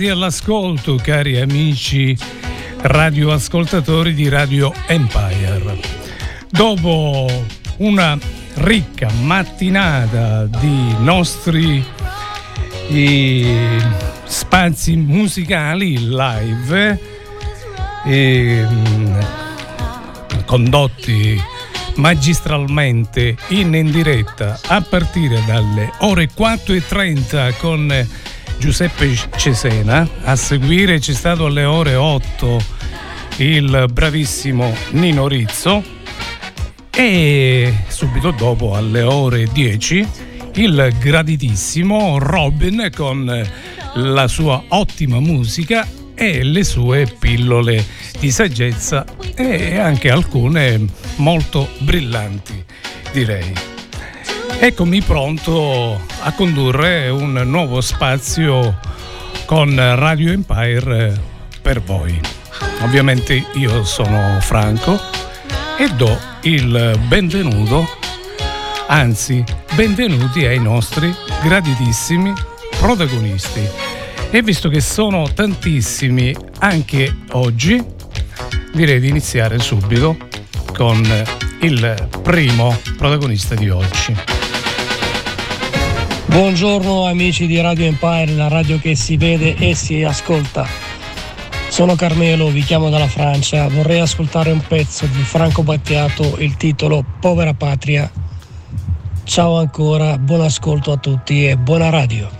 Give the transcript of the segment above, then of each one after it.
Ritrovati all'ascolto, cari amici radioascoltatori di Radio Empire. Dopo una ricca mattinata di nostri spazi musicali live e, condotti magistralmente in diretta a partire dalle ore 4.30 con Giuseppe Cesena. A seguire c'è stato alle ore 8 il bravissimo Nino Rizzo e subito dopo alle ore 10 il graditissimo Robin con la sua ottima musica e le sue pillole di saggezza e anche alcune molto brillanti direi. Eccomi pronto a condurre un nuovo spazio con Radio Empire per voi. Ovviamente io sono Franco e do il benvenuto, anzi benvenuti ai nostri graditissimi protagonisti. E visto che sono tantissimi anche oggi, direi di iniziare subito con il primo protagonista di oggi. Buongiorno amici di Radio Empire, la radio che si vede e si ascolta. Sono Carmelo, vi chiamo dalla Francia. Vorrei ascoltare un pezzo di Franco Battiato, il titolo Povera Patria. Ciao ancora, buon ascolto a tutti e buona radio.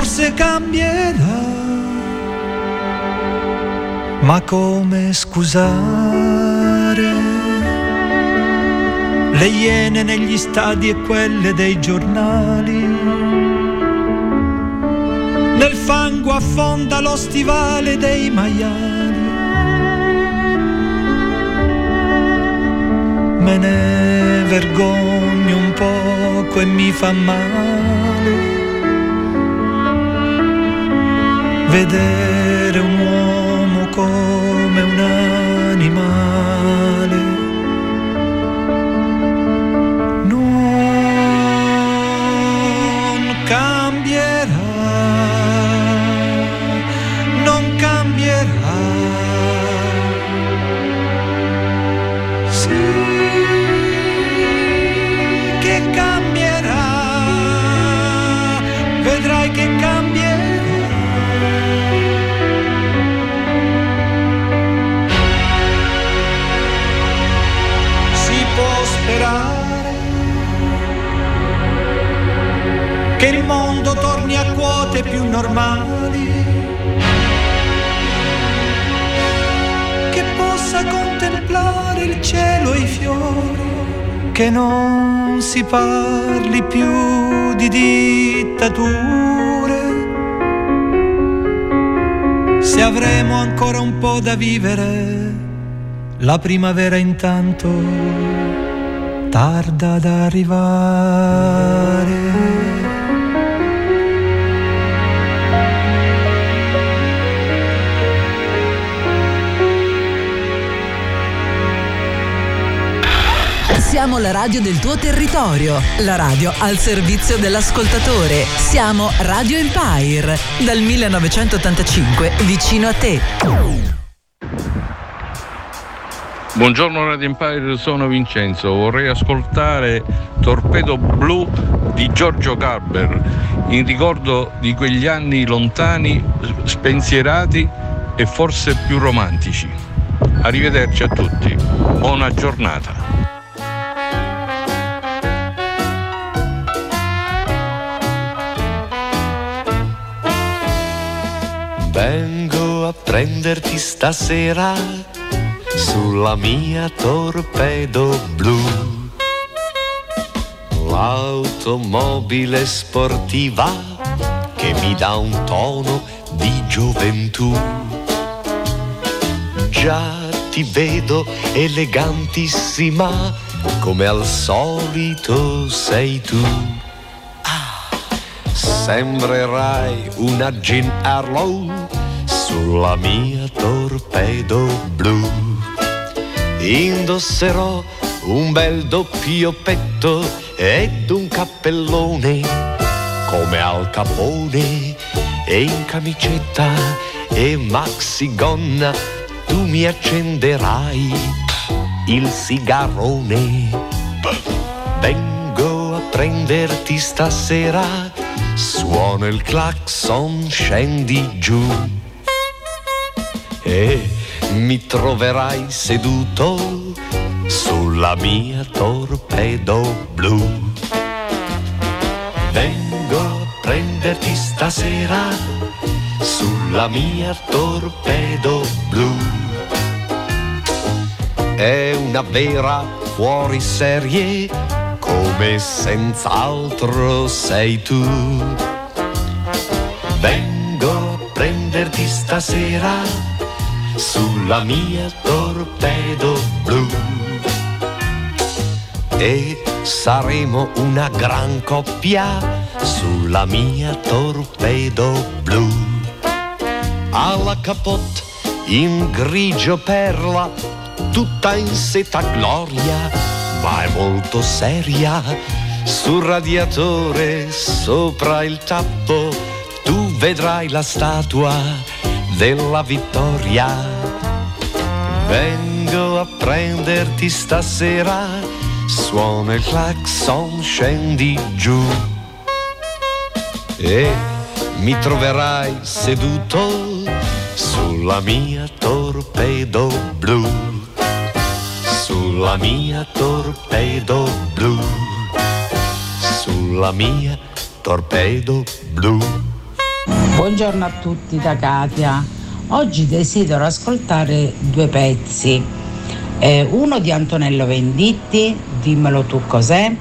Forse cambierà. Ma come scusare le iene negli stadi e quelle dei giornali? Nel fango affonda lo stivale dei maiali. Me ne vergogno un poco e mi fa male vedere un uomo come un animale. che non si parli più di dittature. Se avremo ancora un po' da vivere, la primavera intanto tarda ad arrivare. Siamo la radio del tuo territorio, la radio al servizio dell'ascoltatore. Siamo Radio Empire, dal 1985 vicino a te. Buongiorno Radio Empire, sono Vincenzo. Vorrei ascoltare Torpedo Blu di Giorgio Garber in ricordo di quegli anni lontani, spensierati e forse più romantici. Arrivederci a tutti. Buona giornata. Prenderti stasera sulla mia torpedo blu. L'automobile sportiva che mi dà un tono di gioventù. Già ti vedo elegantissima come al solito sei tu. Sembrerai una Jean Harlow sulla mia torpedo blu. Indosserò un bel doppio petto ed un cappellone come al capone e in camicetta e maxi gonna tu mi accenderai il sigarrone. Vengo a prenderti stasera Suona il clacson, scendi giù e mi troverai seduto sulla mia torpedo blu. Vengo a prenderti stasera sulla mia torpedo blu. È una vera fuoriserie come senz'altro sei tu. Vengo a prenderti stasera sulla mia torpedo blu. E saremo una gran coppia sulla mia torpedo blu. Alla capote in grigio perla, tutta in seta gloria ma è molto seria. Sul radiatore, sopra il tappo, tu vedrai la statua della vittoria. Vengo a prenderti stasera, suona il clacson, scendi giù. E mi troverai seduto sulla mia torpedo blu sulla mia torpedo blu, sulla mia torpedo blu. Buongiorno a tutti da Katia. Oggi desidero ascoltare due pezzi. Eh, uno di Antonello Venditti, Dimmelo tu cos'è,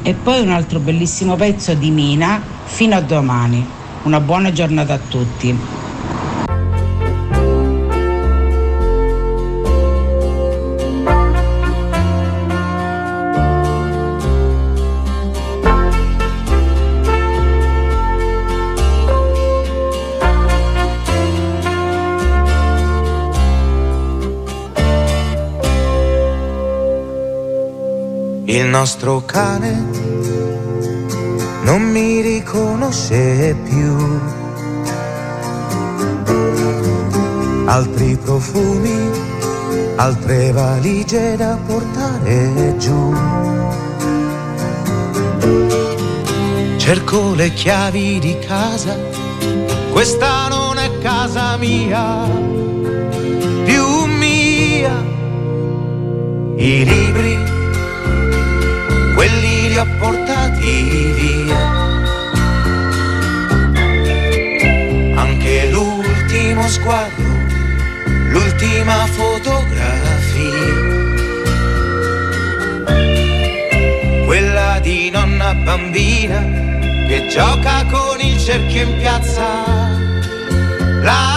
e poi un altro bellissimo pezzo di Mina, Fino a domani. Una buona giornata a tutti. Nostro cane non mi riconosce più. Altri profumi, altre valigie da portare giù. Cerco le chiavi di casa, questa non è casa mia, più mia. I libri li portati via. Anche l'ultimo sguardo, l'ultima fotografia. Quella di nonna bambina che gioca con il cerchio in piazza. La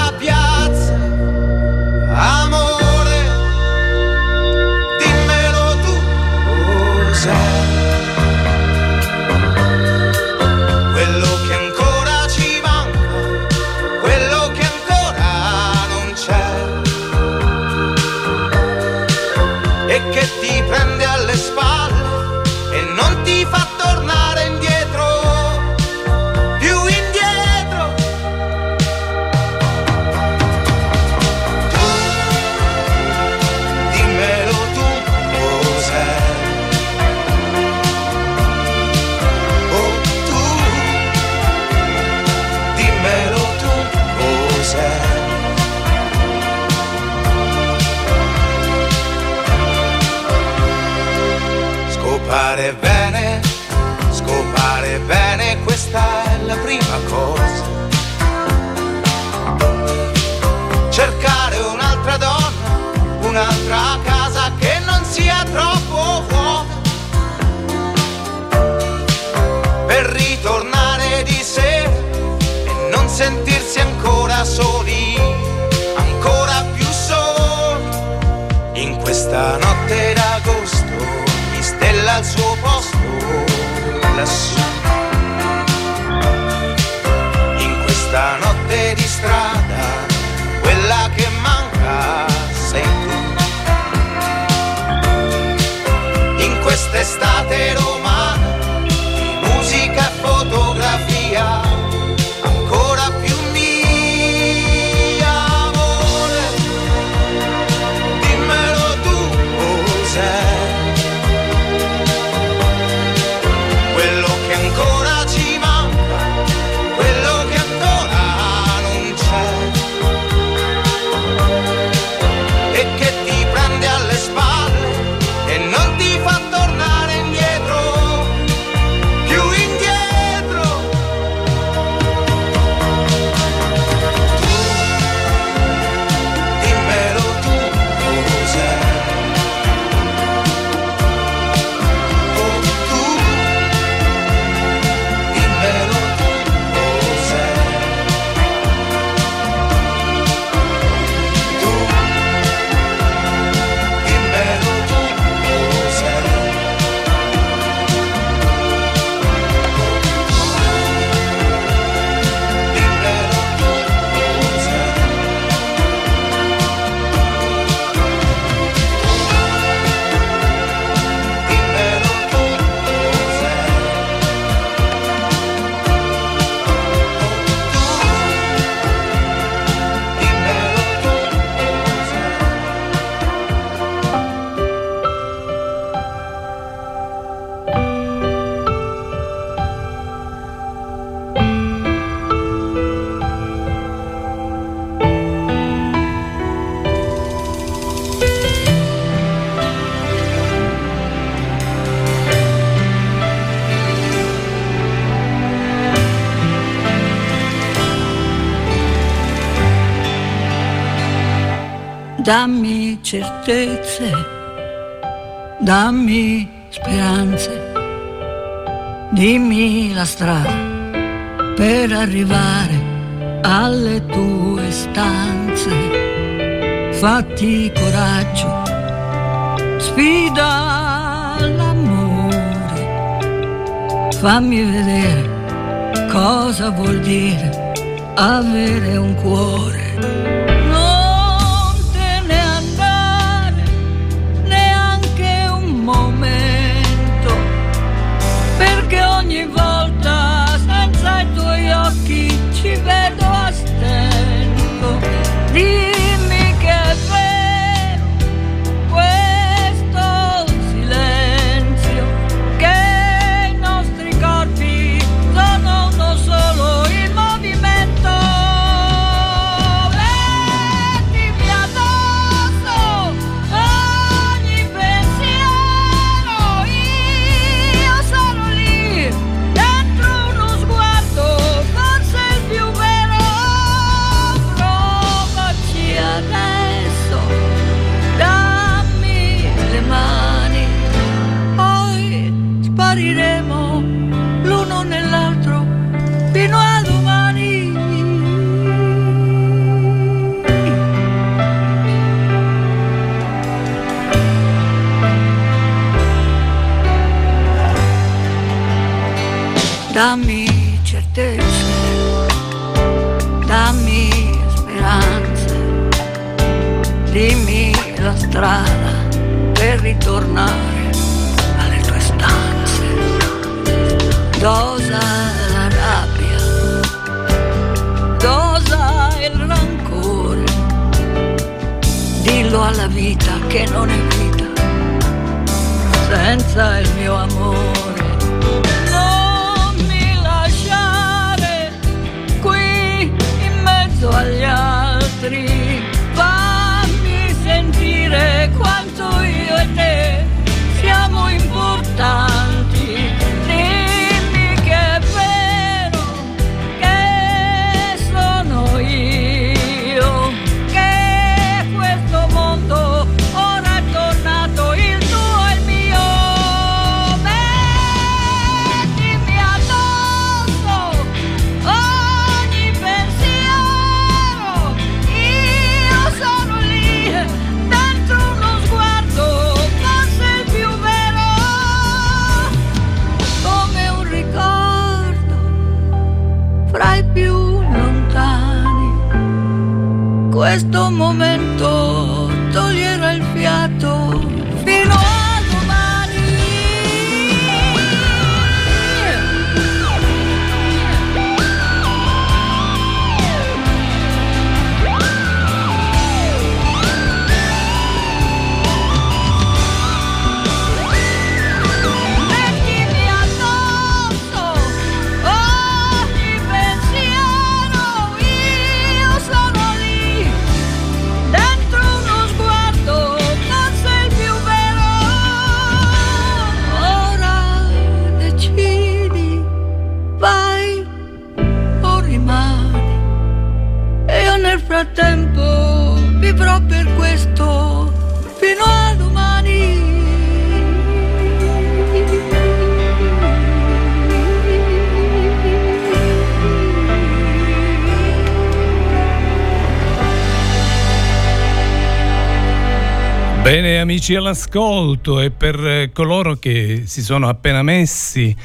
dammi certezze, dammi speranze, dimmi la strada per arrivare alle tue stanze. Fatti coraggio, sfida l'amore, fammi vedere cosa vuol dire avere un cuore. Strada per ritornare alle tue stanze. Dosa la rabbia, dosa il rancore, dillo alla vita che non è vita senza il mio amore. Sentire quanto io e te siamo importanti. Amici all'ascolto e per coloro che si sono appena messi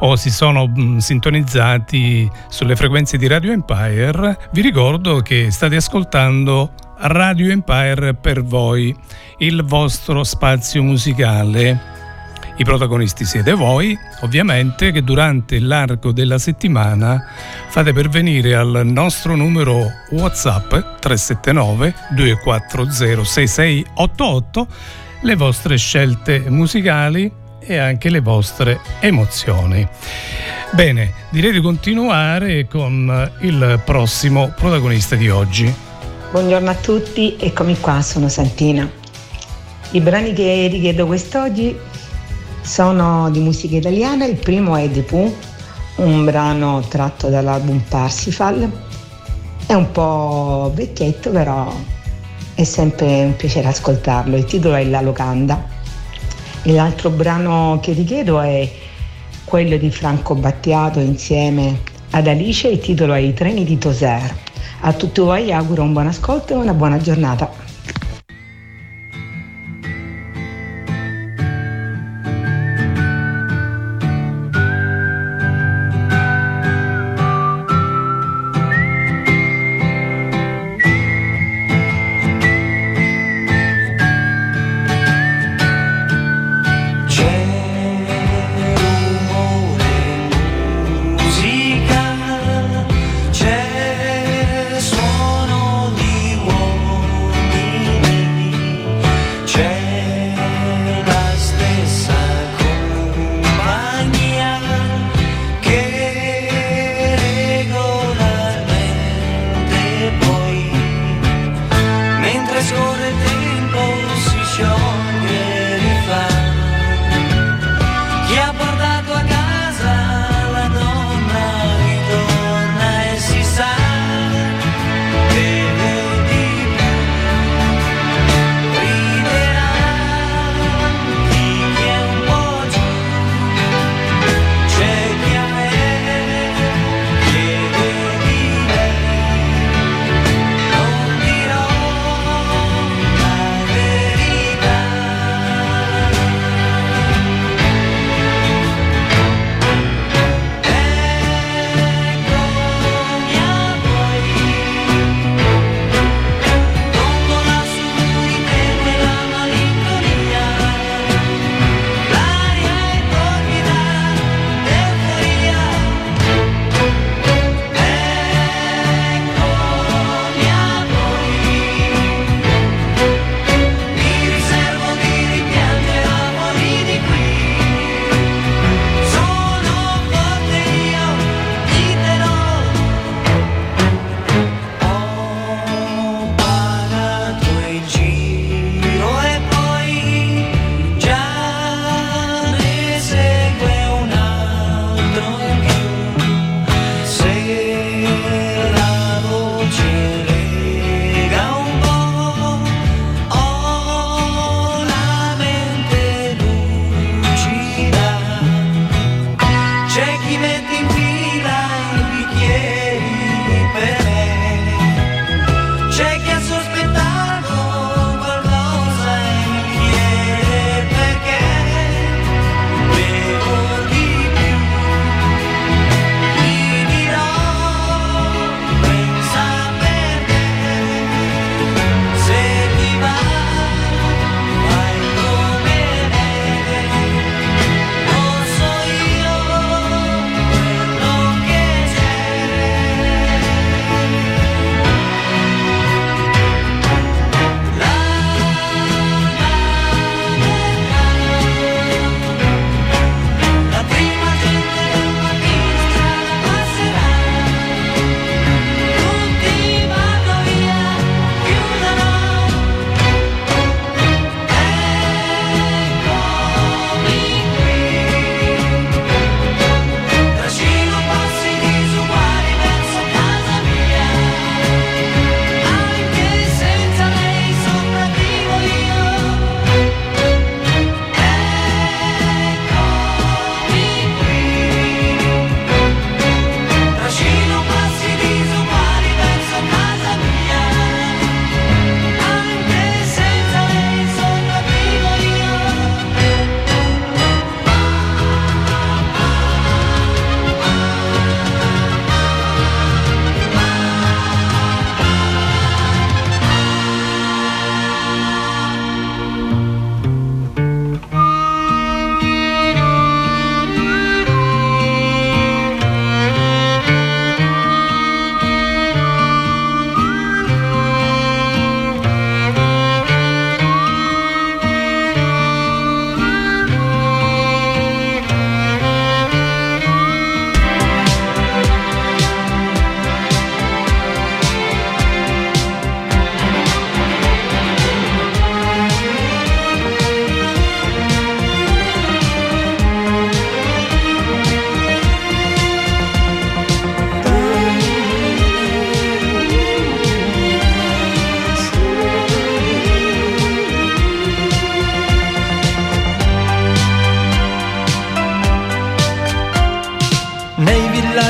o si sono mh, sintonizzati sulle frequenze di Radio Empire, vi ricordo che state ascoltando Radio Empire per voi, il vostro spazio musicale. I protagonisti siete voi, ovviamente, che durante l'arco della settimana fate pervenire al nostro numero WhatsApp 379 240 6688 le vostre scelte musicali e anche le vostre emozioni. Bene, direi di continuare con il prossimo protagonista di oggi. Buongiorno a tutti, eccomi qua, sono Santina. I brani che richiedo quest'oggi sono di musica italiana, il primo è The Pooh, un brano tratto dall'album Parsifal. È un po' vecchietto, però è sempre un piacere ascoltarlo. Il titolo è La Locanda. E l'altro brano che ti chiedo è quello di Franco Battiato insieme ad Alice, il titolo è I treni di Toser. A tutti voi auguro un buon ascolto e una buona giornata.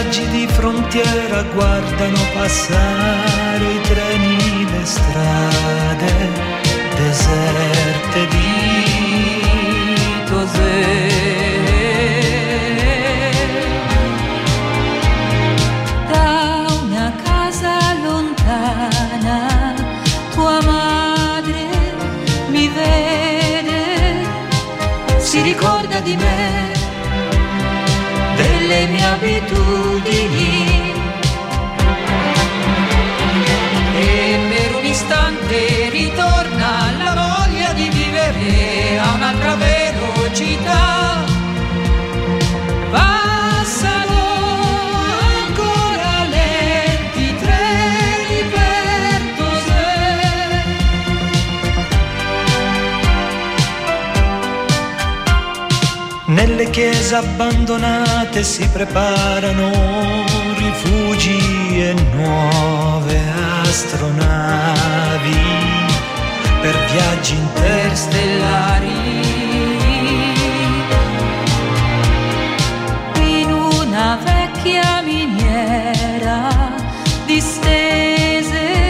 Villaggi di frontiera guardano passare i treni, le strade deserte di Tosè. Abitudini. E per un istante ritorna la voglia di vivere a un'altra velocità. Chiese abbandonate si preparano rifugi e nuove astronavi per viaggi interstellari. In una vecchia miniera distese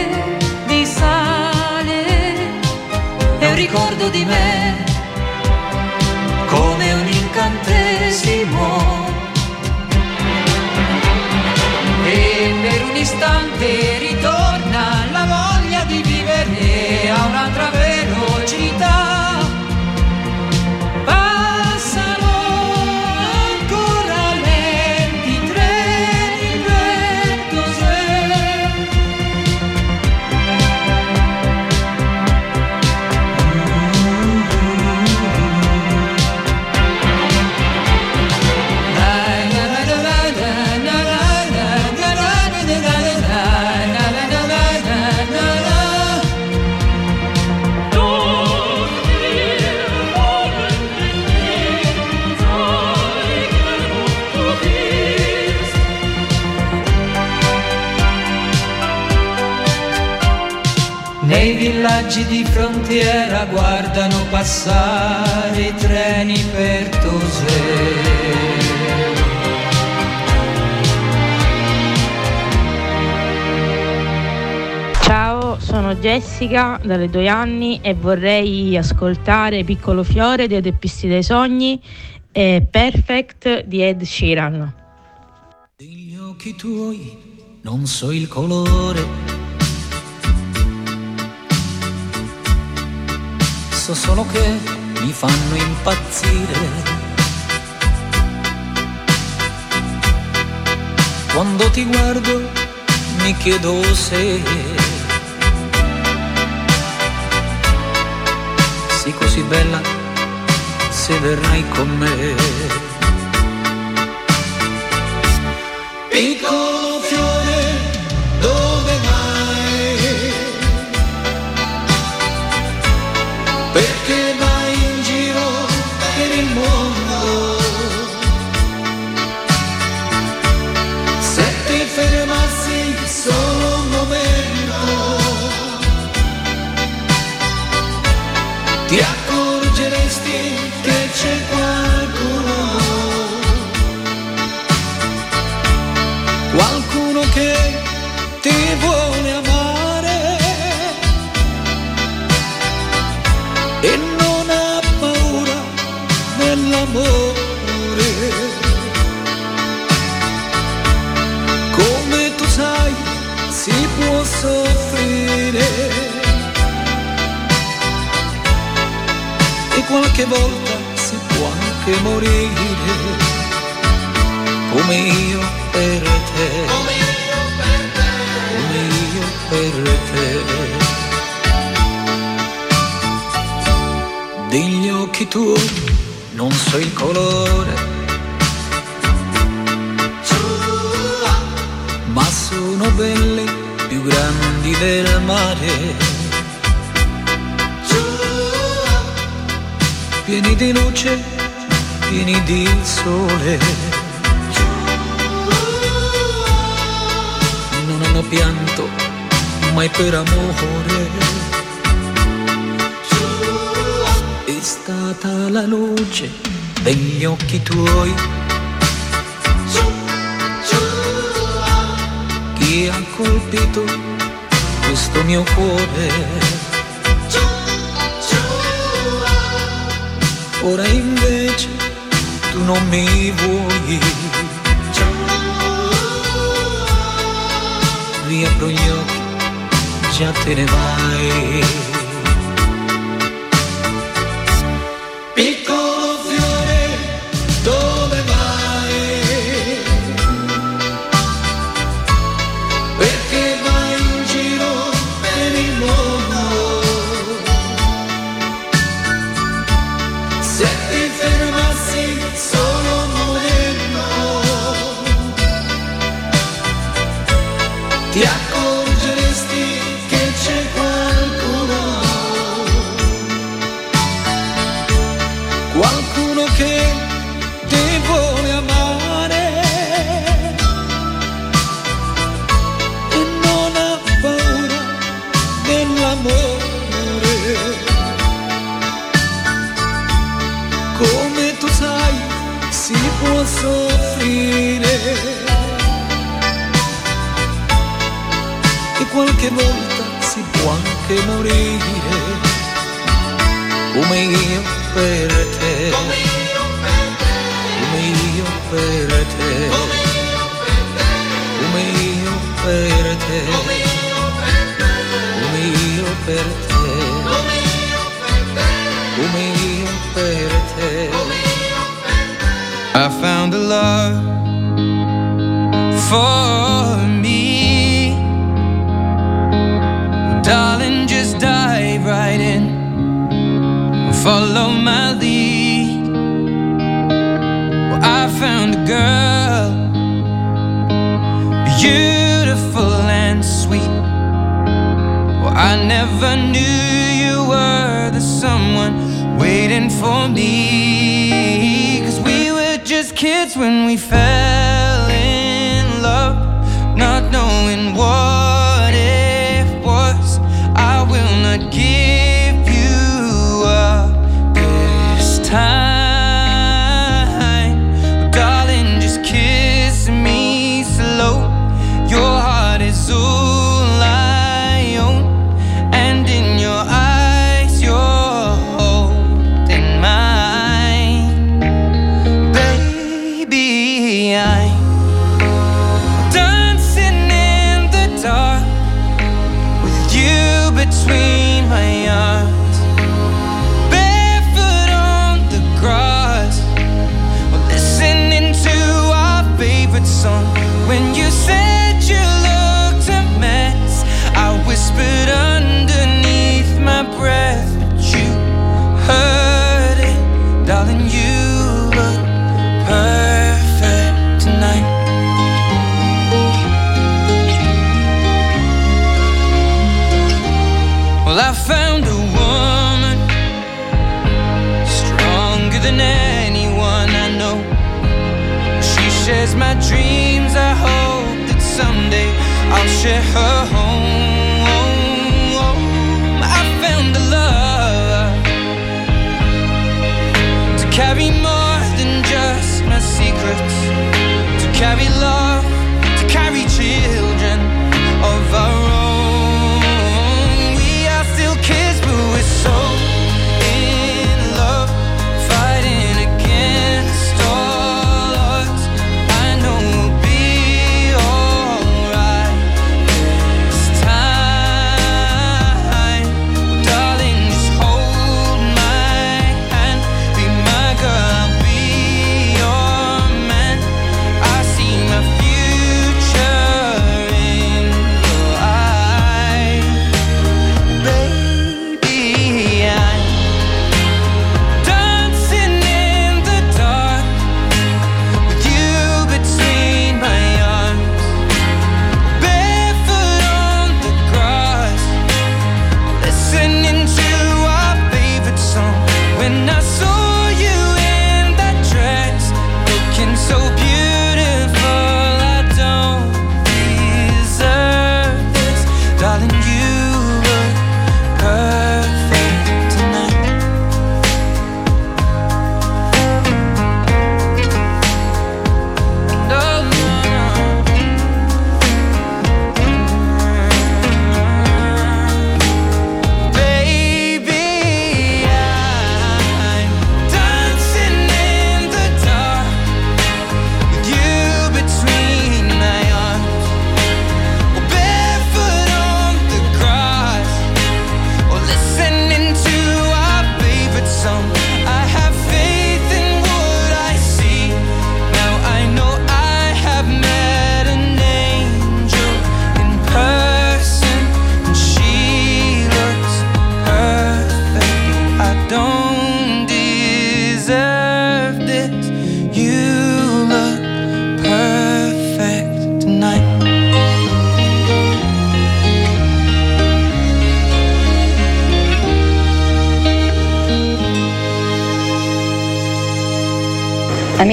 di sale è un ricordo di me E passare i treni per Tosè. Ciao, sono Jessica dalle due anni e vorrei ascoltare Piccolo Fiore di Adeppisti dei Sogni e Perfect di Ed Sheeran. Degli occhi tuoi non so il colore so solo che mi fanno impazzire. Quando ti guardo mi chiedo se sei così bella se verrai con me. Piccolo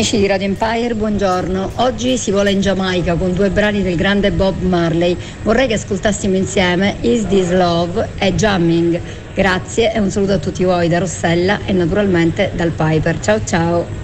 Amici di Radio Empire, buongiorno. Oggi si vola in Giamaica con due brani del grande Bob Marley. Vorrei che ascoltassimo insieme Is This Love e Jamming. Grazie e un saluto a tutti voi da Rossella e naturalmente dal Piper. Ciao ciao.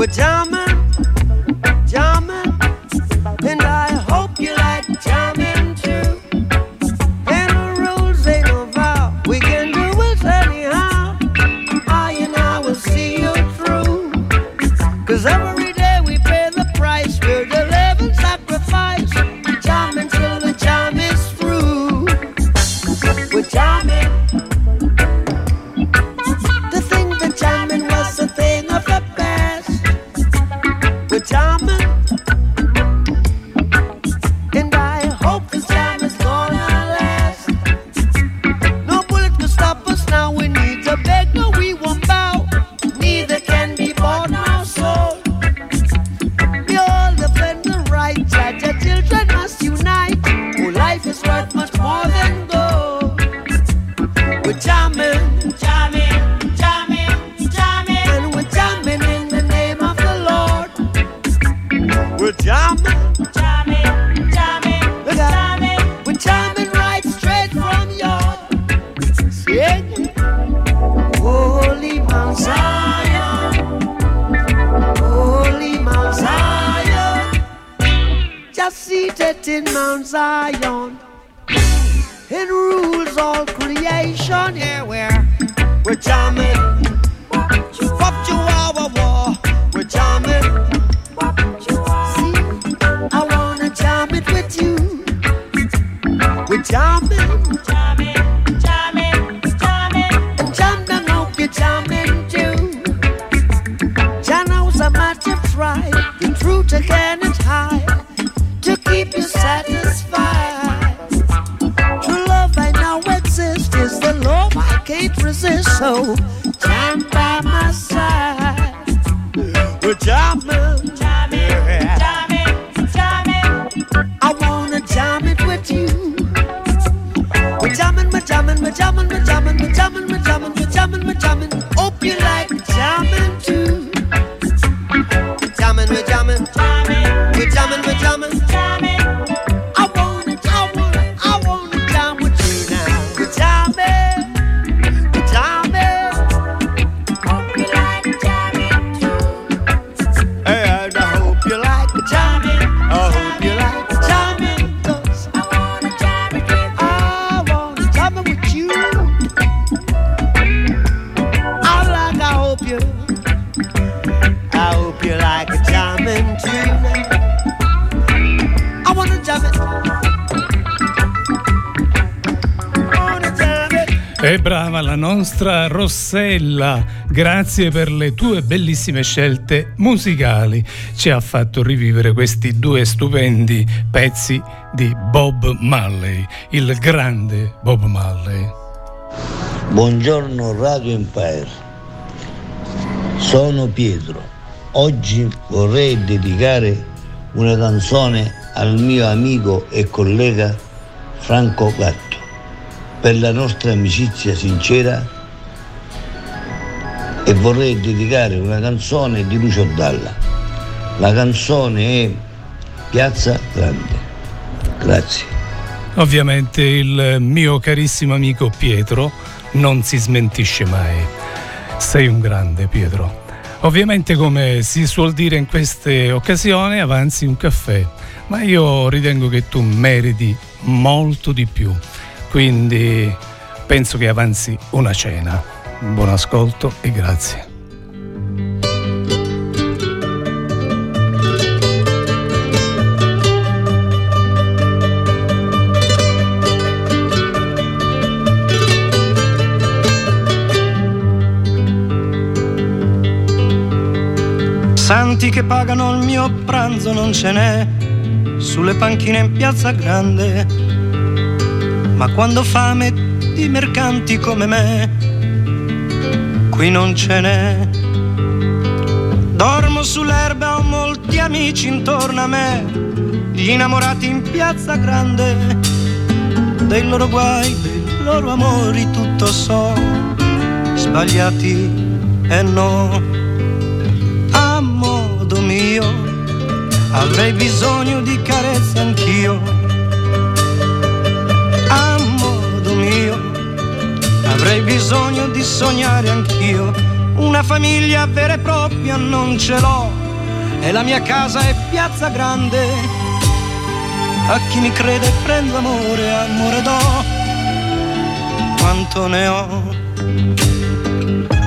But I'm resist. So jam by my side. Jamming, jamming, jamming. I wanna jam it with you. We're jamming, we're jamming, we're jamming, we're jamming, we're jamming, we're jamming, we're jamming, we're jamming. Hope you like È brava la nostra Rossella, grazie per le tue bellissime scelte musicali. Ci ha fatto rivivere questi due stupendi pezzi di Bob Marley, il grande Bob Marley. Buongiorno Radio Empire, sono Pietro. Oggi vorrei dedicare una canzone al mio amico e collega Franco Gatto per la nostra amicizia sincera e vorrei dedicare una canzone di Lucio Dalla. La canzone è Piazza Grande. Grazie. Ovviamente il mio carissimo amico Pietro non si smentisce mai. Sei un grande Pietro. Ovviamente come si suol dire in queste occasioni avanzi un caffè, ma io ritengo che tu meriti molto di più. Quindi penso che avanzi una cena. Buon ascolto e grazie. Santi che pagano il mio pranzo non ce n'è sulle panchine in piazza grande. Ma quando fame di mercanti come me, qui non ce n'è. Dormo sull'erba, ho molti amici intorno a me, gli innamorati in piazza grande, dei loro guai, dei loro amori tutto so, sbagliati e no a modo mio avrei bisogno di carezze anch'io avrei bisogno di sognare anch'io. Una famiglia vera e propria non ce l'ho. E la mia casa è piazza grande. A chi mi crede prendo amore amore do. Quanto ne ho.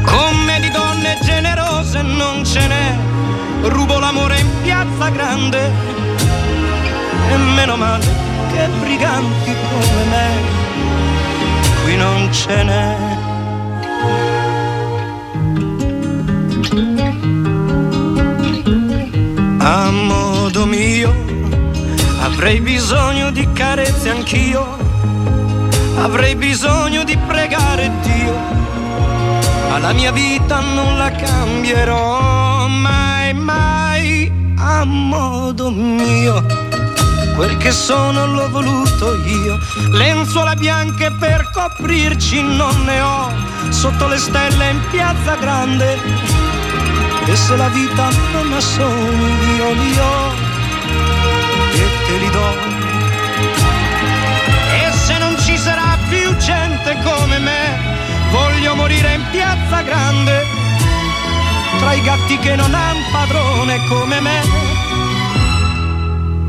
Come di donne generose non ce n'è, rubo l'amore in piazza grande. E meno male che briganti come me qui non ce n'è. A modo mio avrei bisogno di carezze anch'io, avrei bisogno di pregare Dio ma la mia vita non la cambierò mai, mai a modo mio. Quel che sono l'ho voluto io, lenzuola bianche per coprirci non ne ho, sotto le stelle in piazza grande. E se la vita non ha sogni io li ho. E te li do. E se non ci sarà più gente come me, voglio morire in piazza grande, tra i gatti che non han padrone come me,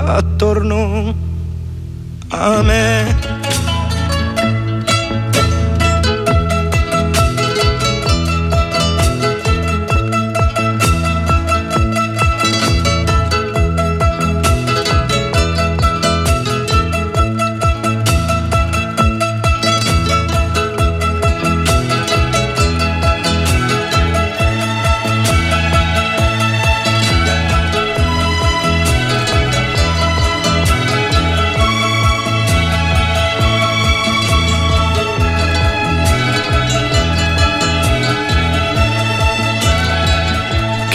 attorno a me.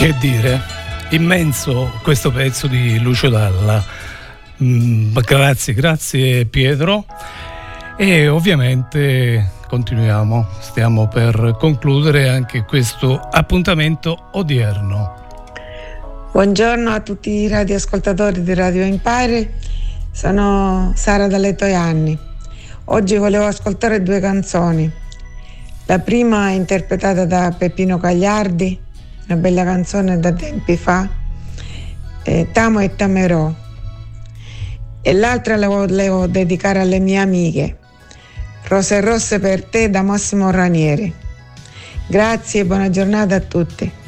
Che dire, immenso questo pezzo di Lucio Dalla. Mm, grazie, grazie Pietro. E ovviamente continuiamo, stiamo per concludere anche questo appuntamento odierno. Buongiorno a tutti i radioascoltatori di Radio Empire, sono Sara dalle Toianni. Oggi volevo ascoltare due canzoni. La prima è interpretata da Peppino Cagliardi una bella canzone da tempi fa, eh, Tamo e Tamerò. E l'altra la volevo dedicare alle mie amiche, Rose Rosse per te da Massimo Ranieri. Grazie e buona giornata a tutti.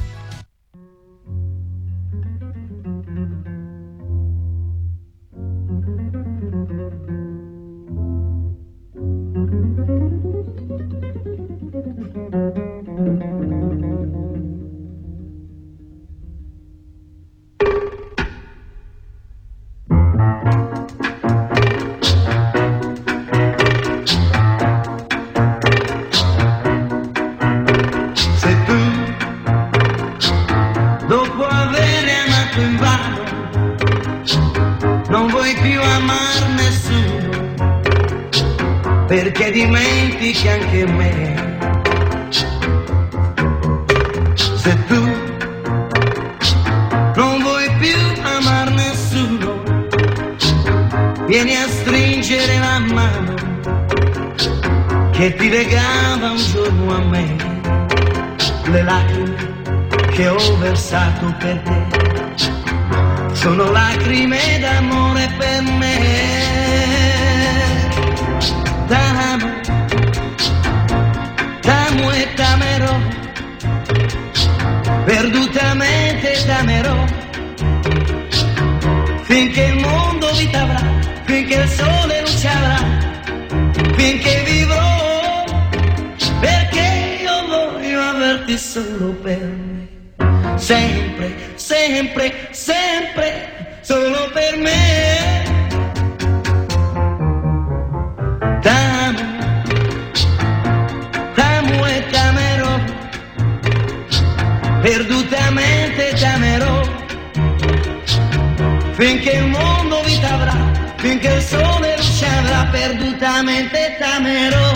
finché il mondo vi t'avrà, finché il sole ci uscirà perdutamente tamerò,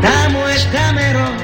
tamo e tamerò.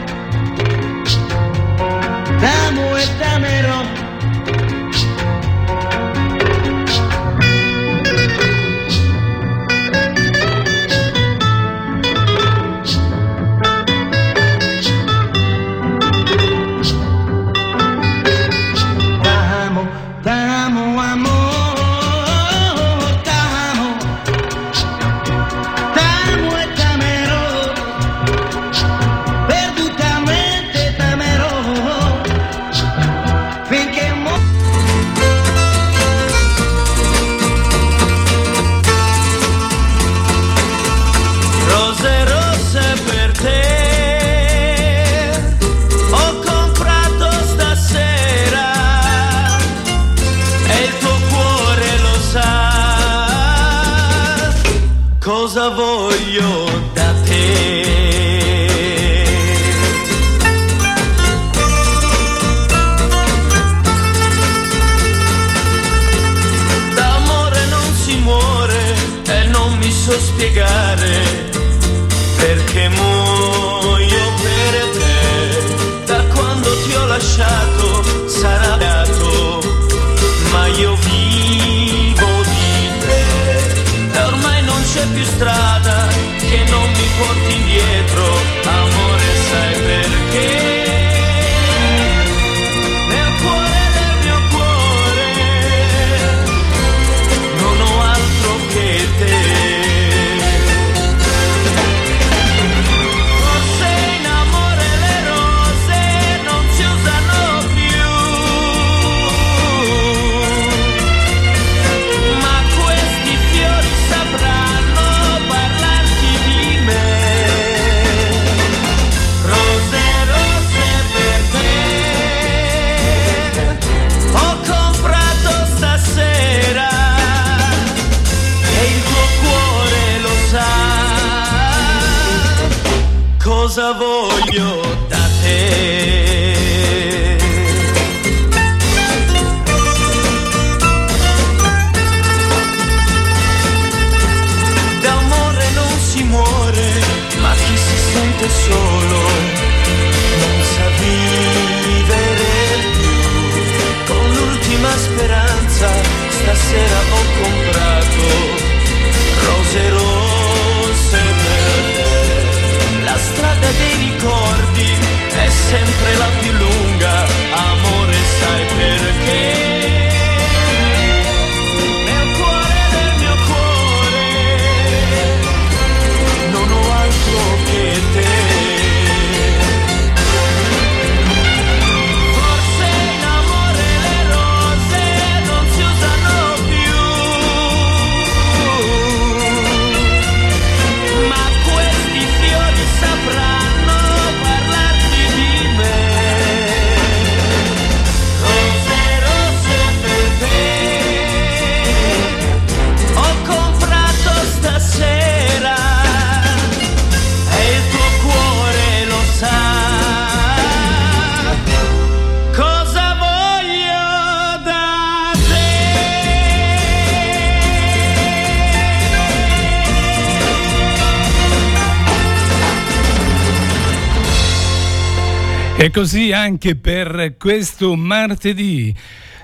E così anche per questo martedì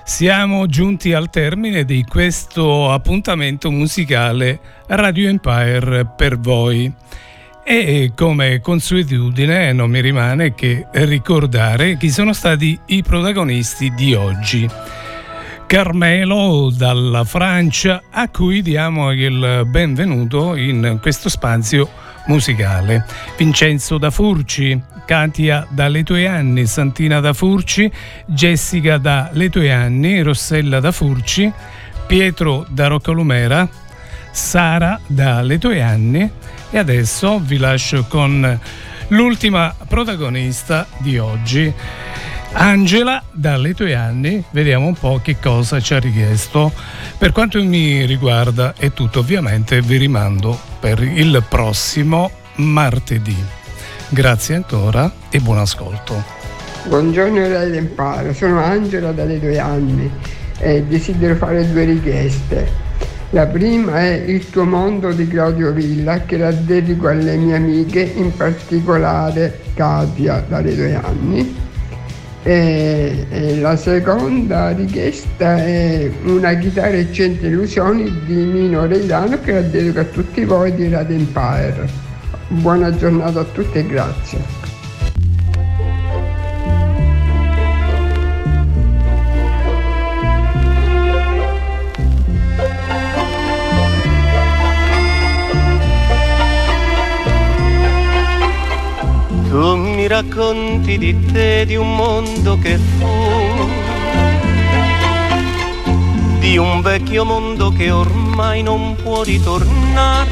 siamo giunti al termine di questo appuntamento musicale Radio Empire per voi. E come consuetudine non mi rimane che ricordare chi sono stati i protagonisti di oggi. Carmelo dalla Francia a cui diamo il benvenuto in questo spazio musicale. Vincenzo da Furci, Katia dalle tue anni, Santina da Furci, Jessica dalle tue anni, Rossella da Furci, Pietro da Roccalumera, Sara dalle tue anni e adesso vi lascio con l'ultima protagonista di oggi. Angela, dalle tue anni, vediamo un po' che cosa ci ha richiesto. Per quanto mi riguarda è tutto, ovviamente vi rimando per il prossimo martedì. Grazie ancora e buon ascolto. Buongiorno Empire, sono Angela dalle due anni e desidero fare due richieste. La prima è Il tuo mondo di Claudio Villa che la dedico alle mie amiche, in particolare Katia dalle due anni. E, e la seconda richiesta è una chitarra e cento illusioni di Nino Reidano che la dedico a tutti voi di Radio Empire. Buona giornata a tutti e grazie. Tu mi racconti di te, di un mondo che fu, di un vecchio mondo che ormai non può ritornare.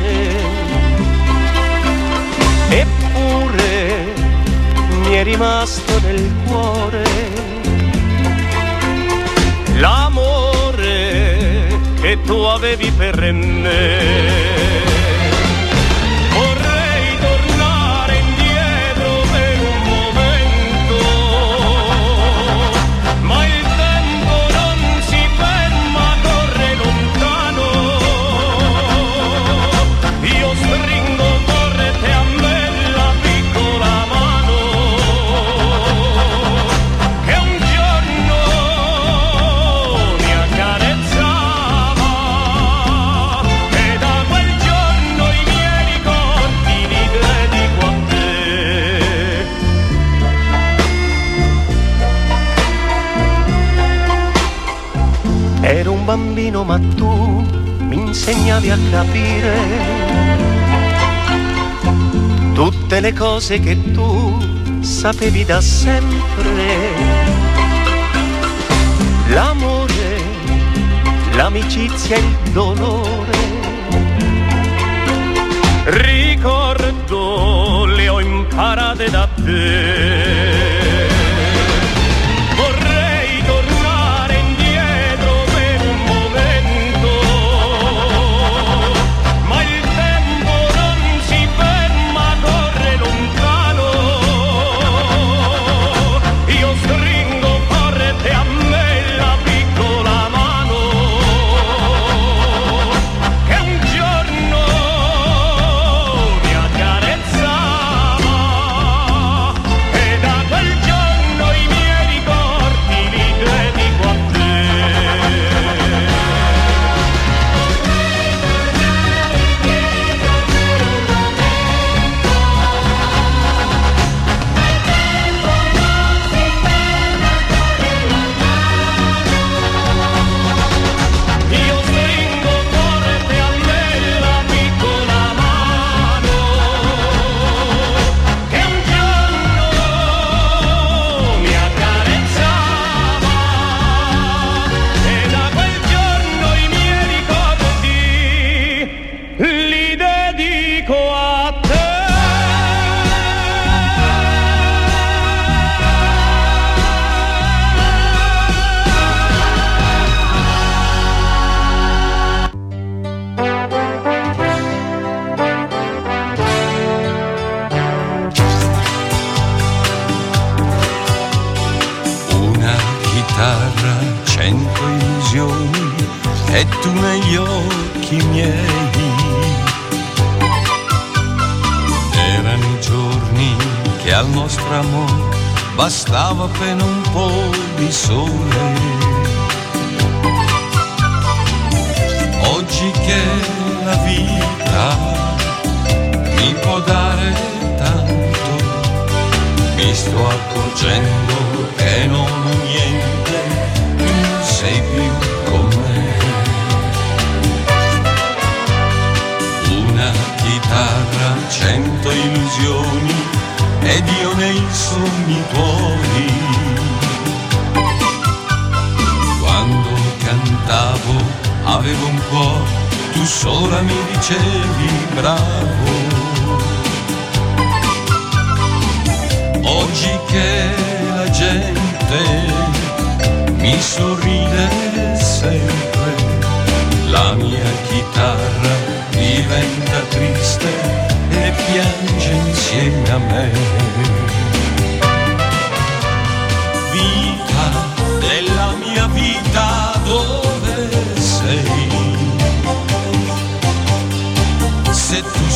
Eppure mi è rimasto nel cuore l'amore che tu avevi per me. Bambino ma tu mi insegnavi a capire tutte le cose che tu sapevi da sempre. L'amore, l'amicizia e il dolore. Ricordo le ho imparate da te. ancora mi dicevi bravo. Oggi che la gente mi sorride sempre, la mia chitarra diventa triste e piange insieme a me.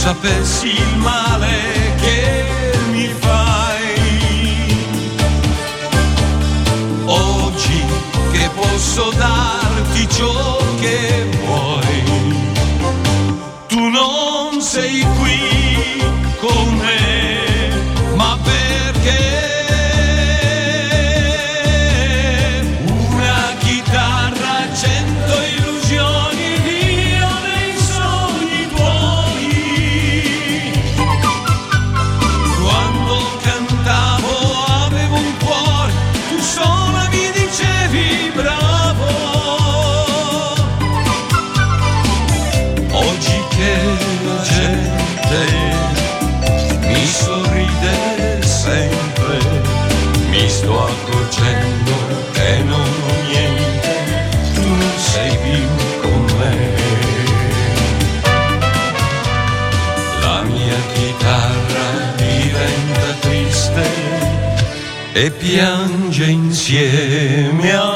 sapessi il male che mi fai. Oggi che posso darti ciò e piange insieme a